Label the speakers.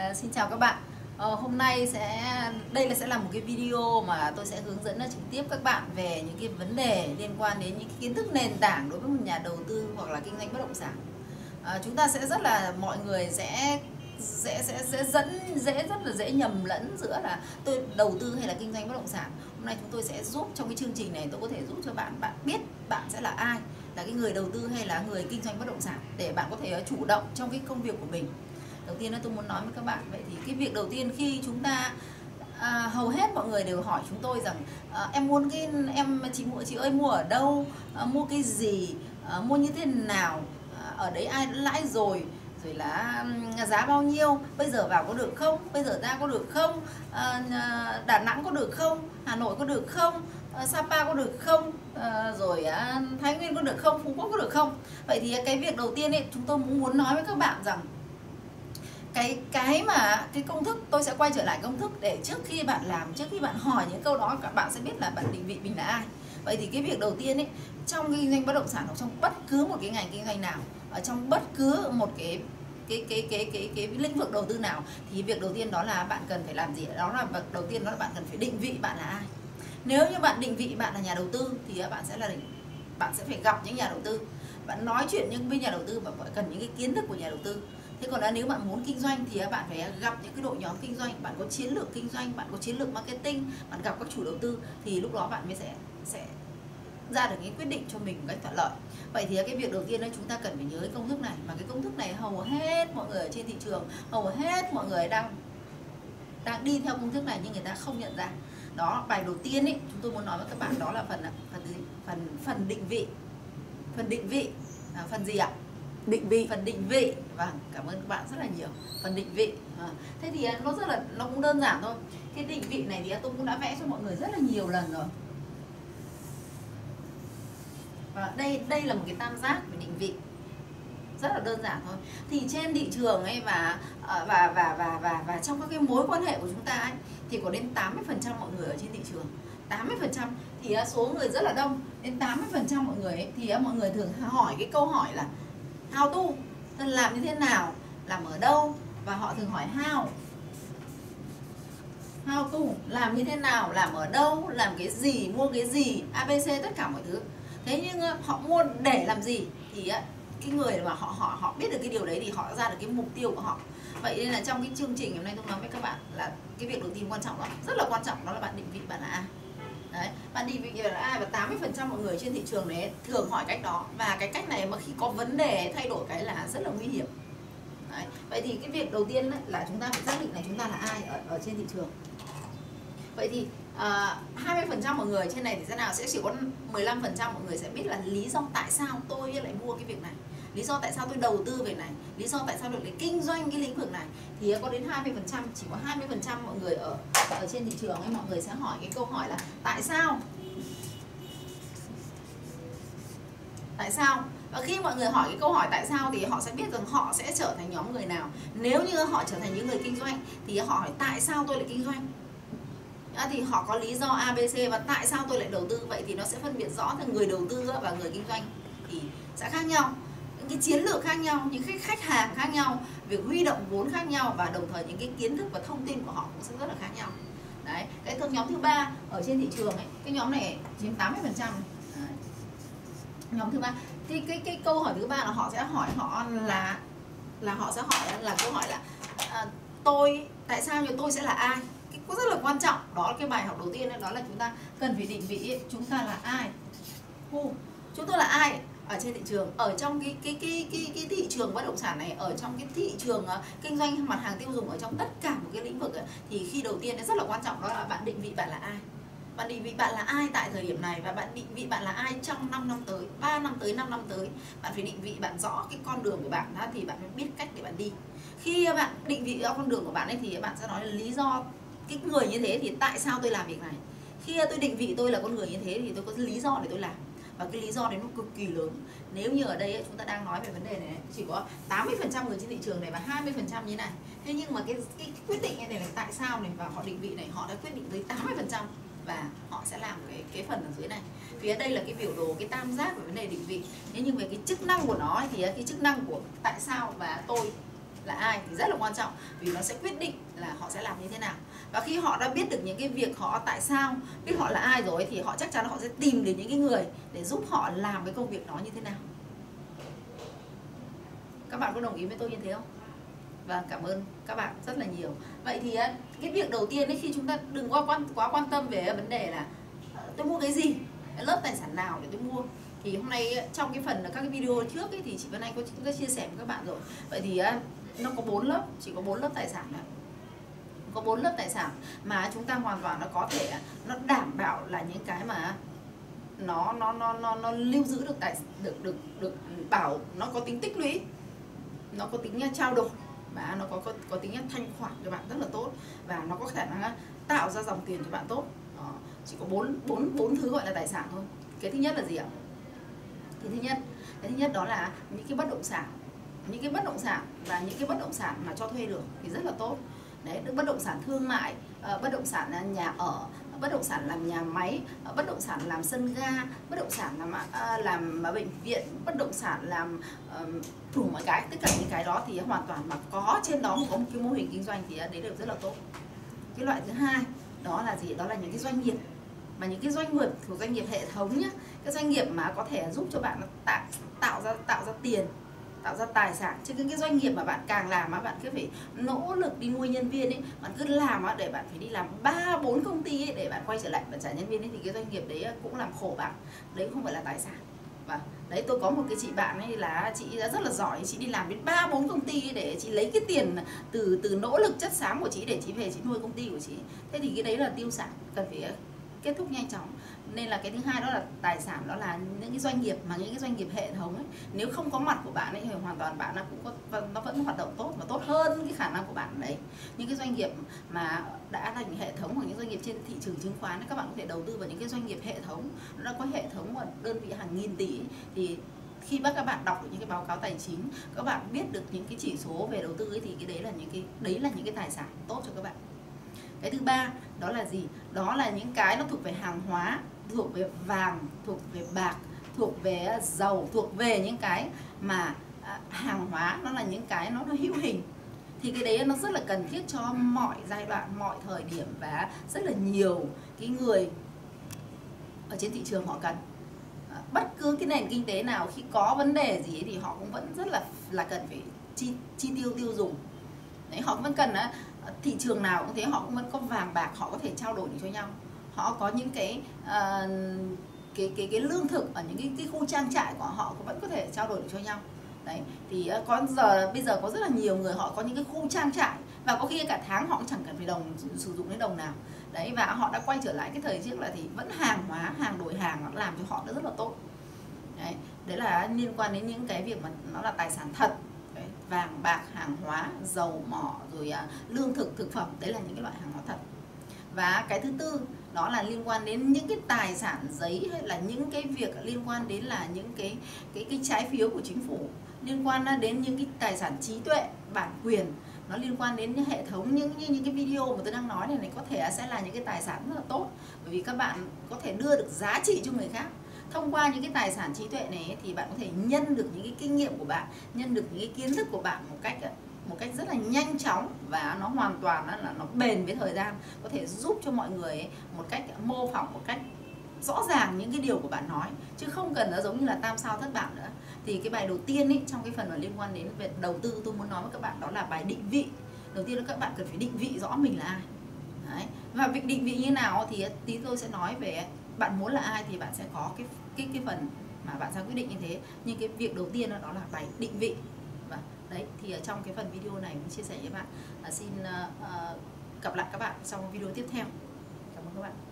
Speaker 1: À, xin chào các bạn. à, hôm nay sẽ đây là sẽ là một cái video mà tôi sẽ hướng dẫn ờ, trực tiếp các bạn về những cái vấn đề liên quan đến những kiến thức nền tảng đối với một nhà đầu tư hoặc là kinh doanh bất động sản. À, chúng ta sẽ rất là mọi người sẽ sẽ sẽ sẽ dẫn dễ rất là dễ nhầm lẫn giữa là tôi đầu tư hay là kinh doanh bất động sản. Hôm nay chúng tôi sẽ giúp trong cái chương trình này tôi có thể giúp cho bạn bạn biết bạn sẽ là ai, là cái người đầu tư hay là người kinh doanh bất động sản để bạn có thể chủ động trong cái công việc của mình đầu tiên là tôi muốn nói với các bạn vậy thì cái việc đầu tiên khi chúng ta à, hầu hết mọi người đều hỏi chúng tôi rằng à, em muốn cái em chị mua chị ơi mua ở đâu? À, mua cái gì? À, mua như thế nào? À, ở đấy ai đã lãi rồi? Rồi là à, giá bao nhiêu? Bây giờ vào có được không? Bây giờ ra có được không? À, à, đà nẵng có được không? Hà nội có được không? À, sapa có được không? À, rồi à, thái nguyên có được không? Phú quốc có được không? Vậy thì cái việc đầu tiên ấy chúng tôi cũng muốn nói với các bạn rằng cái cái mà cái công thức, tôi sẽ quay trở lại công thức để trước khi bạn làm, trước khi bạn hỏi những câu đó, các bạn sẽ biết là bạn định vị mình là ai. Vậy thì cái việc đầu tiên ấy, trong kinh doanh bất động sản hoặc trong bất cứ một cái ngành kinh doanh nào, ở trong bất cứ một cái cái cái cái cái cái lĩnh vực đầu tư nào, thì việc đầu tiên đó là bạn cần phải làm gì? Đó là việc đầu tiên đó là bạn cần phải định vị bạn là ai. Nếu như bạn định vị bạn là nhà đầu tư, thì bạn sẽ là bạn sẽ phải gặp những nhà đầu tư. Bạn nói chuyện những với nhà đầu tư và cần những cái kiến thức của nhà đầu tư thế còn là nếu bạn muốn kinh doanh thì bạn phải gặp những cái đội nhóm kinh doanh. Bạn có chiến lược kinh doanh bạn có chiến lược marketing bạn gặp các chủ đầu tư thì lúc đó bạn mới sẽ sẽ ra được cái quyết định cho mình một cách thuận lợi. Vậy thì cái việc đầu tiên là chúng ta cần phải nhớ cái công thức này. Mà cái công thức này hầu hết mọi người ở trên thị trường hầu hết mọi người đang đang đi theo công thức này nhưng người ta không nhận ra. Đó bài đầu tiên ấy chúng tôi muốn nói với các bạn đó là phần à, phần phần phần định vị. Phần định vị à, phần gì ạ?
Speaker 2: Định vị.
Speaker 1: Phần định vị. Vâng cảm ơn các bạn rất là nhiều. Phần định vị. À, thế thì à, nó rất là nó cũng đơn giản thôi. Cái định vị này thì tôi cũng đã vẽ cho mọi người rất là nhiều lần rồi. Và đây đây là một cái tam giác về định vị. Rất là đơn giản thôi. Thì trên thị trường ấy và ờ, và và và và và trong các cái mối quan hệ của chúng ta ấy thì có đến 80% mọi người ở trên thị trường. 80% thì số người rất là đông. Đến 80% mọi người ấy, thì mọi người thường hỏi cái câu hỏi là how to? Tức là làm như thế nào? Làm ở đâu? Và họ thường hỏi how. How to? Làm như thế nào? Làm ở đâu? Làm cái gì? Mua cái gì? Abc tất cả mọi thứ. Thế nhưng ờ, họ mua để làm gì thì ờ, cái người mà họ họ họ biết được cái điều đấy thì họ ra được cái mục tiêu của họ. Vậy nên là trong cái chương trình hôm nay tôi nói với các bạn là cái việc đầu tiên quan trọng đó, rất là quan trọng, đó là bạn định vị bạn là ai đấy bạn đi vị là ai và 80 phần trăm mọi người trên thị trường đấy thường hỏi cách đó. Và cái cách này mà khi có vấn đề thay đổi cái là rất là nguy hiểm. Đấy. vậy thì cái việc đầu tiên là chúng ta phải xác định là chúng ta là ai ở, ở trên thị trường. Vậy thì ờ, uh, 20 phần trăm mọi người trên này thì thế nào? Sẽ chỉ có 15 phần trăm mọi người sẽ biết là lý do tại sao tôi lại mua cái việc này lý do tại sao tôi đầu tư về này, lý do tại sao được để kinh doanh cái lĩnh vực này? Thì có đến 20 phần trăm, chỉ có 20 phần trăm mọi người ở ở trên thị trường ấy, mọi người sẽ hỏi cái câu hỏi là, tại sao? Tại sao? Và khi mọi người hỏi cái câu hỏi tại sao thì họ sẽ biết rằng họ sẽ trở thành nhóm người nào. Nếu như họ trở thành những người kinh doanh thì họ hỏi, tại sao tôi lại kinh doanh? Thì họ có lý do ABC và tại sao tôi lại đầu tư? Vậy thì nó sẽ phân biệt rõ thành người đầu tư và người kinh doanh thì sẽ khác nhau cái chiến lược khác nhau những cái khách hàng khác nhau việc huy động vốn khác nhau và đồng thời những cái kiến thức và thông tin của họ cũng sẽ rất là khác nhau. Đấy cái thương nhóm thứ ba ở trên thị trường ấy cái nhóm này chiếm 80 phần trăm. Nhóm thứ ba thì cái cái câu hỏi thứ ba là họ sẽ hỏi họ là là họ sẽ hỏi là câu hỏi là à, tôi tại sao như tôi sẽ là ai? Cái cũng rất là quan trọng. Đó là cái bài học đầu tiên đó là chúng ta cần phải định vị chúng ta là ai? Who? chúng tôi là ai? Ở trên thị trường. Ở trong cái cái cái cái cái thị trường bất động sản này ở trong cái thị trường uh, kinh doanh mặt hàng tiêu dùng ở trong tất cả một cái lĩnh vực uh, thì khi đầu tiên nó rất là quan trọng đó là bạn định vị bạn là ai. Bạn định vị bạn là ai tại thời điểm này và bạn định vị bạn là ai trong 5 năm tới 3 năm tới 5 năm tới bạn phải định vị bạn rõ cái con đường của bạn đó thì bạn mới biết cách để bạn đi. Khi bạn định vị rõ con đường của bạn ấy thì bạn sẽ nói là lý do cái người như thế thì tại sao tôi làm việc này. Khi tôi định vị tôi là con người như thế thì tôi có lý do để tôi làm và cái lý do đấy nó cực kỳ lớn. Nếu như ở đây chúng ta đang nói về vấn đề này chỉ có 80 phần trăm người trên thị trường này và 20 phần trăm như này. Thế nhưng mà cái, cái, quyết định này là tại sao này và họ định vị này họ đã quyết định tới 80 phần trăm và họ sẽ làm cái cái phần ở dưới này. Phía đây là cái biểu đồ cái tam giác về vấn đề định vị. Thế nhưng về cái chức năng của nó thì cái chức năng của tại sao và tôi là ai thì rất là quan trọng vì nó sẽ quyết định là họ sẽ làm như thế nào và khi họ đã biết được những cái việc họ tại sao biết họ là ai rồi thì họ chắc chắn họ sẽ tìm đến những cái người để giúp họ làm cái công việc đó như thế nào các bạn có đồng ý với tôi như thế không và cảm ơn các bạn rất là nhiều. Vậy thì ờ, cái việc đầu tiên ấy khi chúng ta đừng quá quan quá quan tâm về vấn đề là ờ, tôi mua cái gì, lớp tài sản nào để tôi mua. Thì hôm nay ờ, trong cái phần các cái video trước ấy thì chị Vân Anh có chúng ta chia sẻ với các bạn rồi. Vậy thì nó có bốn lớp, chỉ có bốn lớp tài sản này có bốn lớp tài sản mà chúng ta hoàn toàn nó có thể nó đảm bảo là những cái mà nó nó nó nó, nó lưu giữ được tài được được được bảo nó có tính tích lũy nó có tính à, trao đổi và nó có có, có tính à, thanh khoản cho bạn rất là tốt và nó có khả năng à, tạo ra dòng tiền cho bạn tốt. Đó. chỉ có bốn bốn bốn thứ gọi là tài sản thôi. Cái thứ nhất là gì ạ? Cái thứ nhất cái thứ nhất đó là những cái bất động sản những cái bất động sản và những cái bất động sản mà cho thuê được thì rất là tốt. Đấy bất động sản thương mại ờ, bất động sản nhà ở, bất động sản làm nhà máy ờ, bất động sản làm sân ga, bất động sản làm ờ, làm bệnh viện, bất động sản làm đủ mọi cái. Tất cả những cái đó thì hoàn toàn mà có trên đó có một cái mô hình kinh doanh thì đấy đều rất là tốt. Cái loại thứ hai đó là gì? Đó là những cái doanh nghiệp. Mà những cái doanh nghiệp thuộc doanh nghiệp hệ thống nhá, cái doanh nghiệp mà có thể giúp cho bạn tạo tạo ra tạo ra tiền tạo ra tài sản. Chứ những cái doanh nghiệp mà bạn càng làm á, bạn cứ phải nỗ lực đi nuôi nhân viên ấy. Bạn cứ làm á, để bạn phải đi làm ba, bốn công ty ấy để bạn quay trở lại, bạn trả nhân viên ấy, thì cái doanh nghiệp đấy cũng làm khổ bạn. Đấy không phải là tài sản. Và đấy, tôi có một cái chị bạn ấy là chị đã rất là giỏi, chị đi làm đến ba, bốn công ty để chị lấy cái tiền từ từ nỗ lực chất xám của chị để chị về chị nuôi công ty của chị. Thế thì cái đấy là tiêu sản, cần phải kết thúc nhanh chóng. Nên là cái thứ hai đó là tài sản đó là những cái doanh nghiệp mà những cái doanh nghiệp hệ thống ấy nếu không có mặt của bạn ấy thì hoàn toàn bạn nó cũng có vâng, nó vẫn hoạt động tốt và tốt hơn cái khả năng của bạn đấy. Những cái doanh nghiệp mà đã thành hệ thống hoặc những doanh nghiệp trên thị trường chứng khoán ấy, các bạn có thể đầu tư vào những cái doanh nghiệp hệ thống. Nó đã có hệ thống và đơn vị hàng nghìn tỷ thì khi bắt các bạn đọc được những cái báo cáo tài chính các bạn biết được những cái chỉ số về đầu tư ấy thì cái đấy là những cái đấy là những cái tài sản tốt cho các bạn cái thứ ba đó là gì? Đó là những cái nó thuộc về hàng hóa thuộc về vàng thuộc về bạc thuộc về à, dầu thuộc về những cái mà à, hàng hóa nó là những cái nó, nó hữu hình. Thì cái đấy nó rất là cần thiết cho mọi giai đoạn mọi thời điểm và rất là nhiều cái người ở trên thị trường họ cần. À, bất cứ cái nền kinh tế nào khi có vấn đề gì thì họ cũng vẫn rất là là cần phải chi chi tiêu tiêu dùng. Đấy họ vẫn cần thị trường nào cũng thế họ cũng vẫn có vàng bạc họ có thể trao đổi được cho nhau. Họ có những cái uh, cái cái cái lương thực ở những cái, cái khu trang trại của họ cũng vẫn có thể trao đổi được cho nhau. Đấy thì uh, có giờ bây giờ có rất là nhiều người họ có những cái khu trang trại và có khi cả tháng họ cũng chẳng cần phải đồng sử dụng đến đồng nào. Đấy và họ đã quay trở lại cái thời trước là thì vẫn hàng hóa hàng đổi hàng nó làm cho họ rất là tốt. Đấy, đấy là liên quan đến những cái việc mà nó là tài sản thật vàng, bạc, hàng hóa, dầu, mỏ, rồi à, lương thực thực phẩm. Đấy là những cái loại hàng hóa thật. Và cái thứ tư, đó là liên quan đến những cái tài sản, giấy hay là những cái việc liên quan đến là những cái cái cái trái phiếu của chính phủ. Liên quan đến những cái tài sản trí tuệ, bản quyền. Nó liên quan đến những hệ thống, những, như những cái video mà tôi đang nói này này, có thể sẽ là những cái tài sản rất là tốt. Bởi vì các bạn có thể đưa được giá trị cho người khác thông qua những cái tài sản trí tuệ này thì bạn có thể nhân được những cái kinh nghiệm của bạn nhân được những cái kiến thức của bạn một cách một cách rất là nhanh chóng và nó hoàn toàn là nó bền với thời gian có thể giúp cho mọi người một cách mô phỏng một cách rõ ràng những cái điều của bạn nói chứ không cần nó giống như là tam sao thất bại nữa. Thì cái bài đầu tiên ý, trong cái phần mà liên quan đến về đầu tư tôi muốn nói với các bạn đó là bài định vị. Đầu tiên là các bạn cần phải định vị rõ mình là ai. Đấy. và việc định vị như nào thì tí tôi sẽ nói về bạn muốn là ai thì bạn sẽ có cái cái cái phần mà bạn ra quyết định như thế. Nhưng cái việc đầu tiên đó, là bài định vị. Và đấy thì ở trong cái phần video này mình chia sẻ với bạn. À, xin uh, gặp lại các bạn trong video tiếp theo. Cảm ơn các bạn.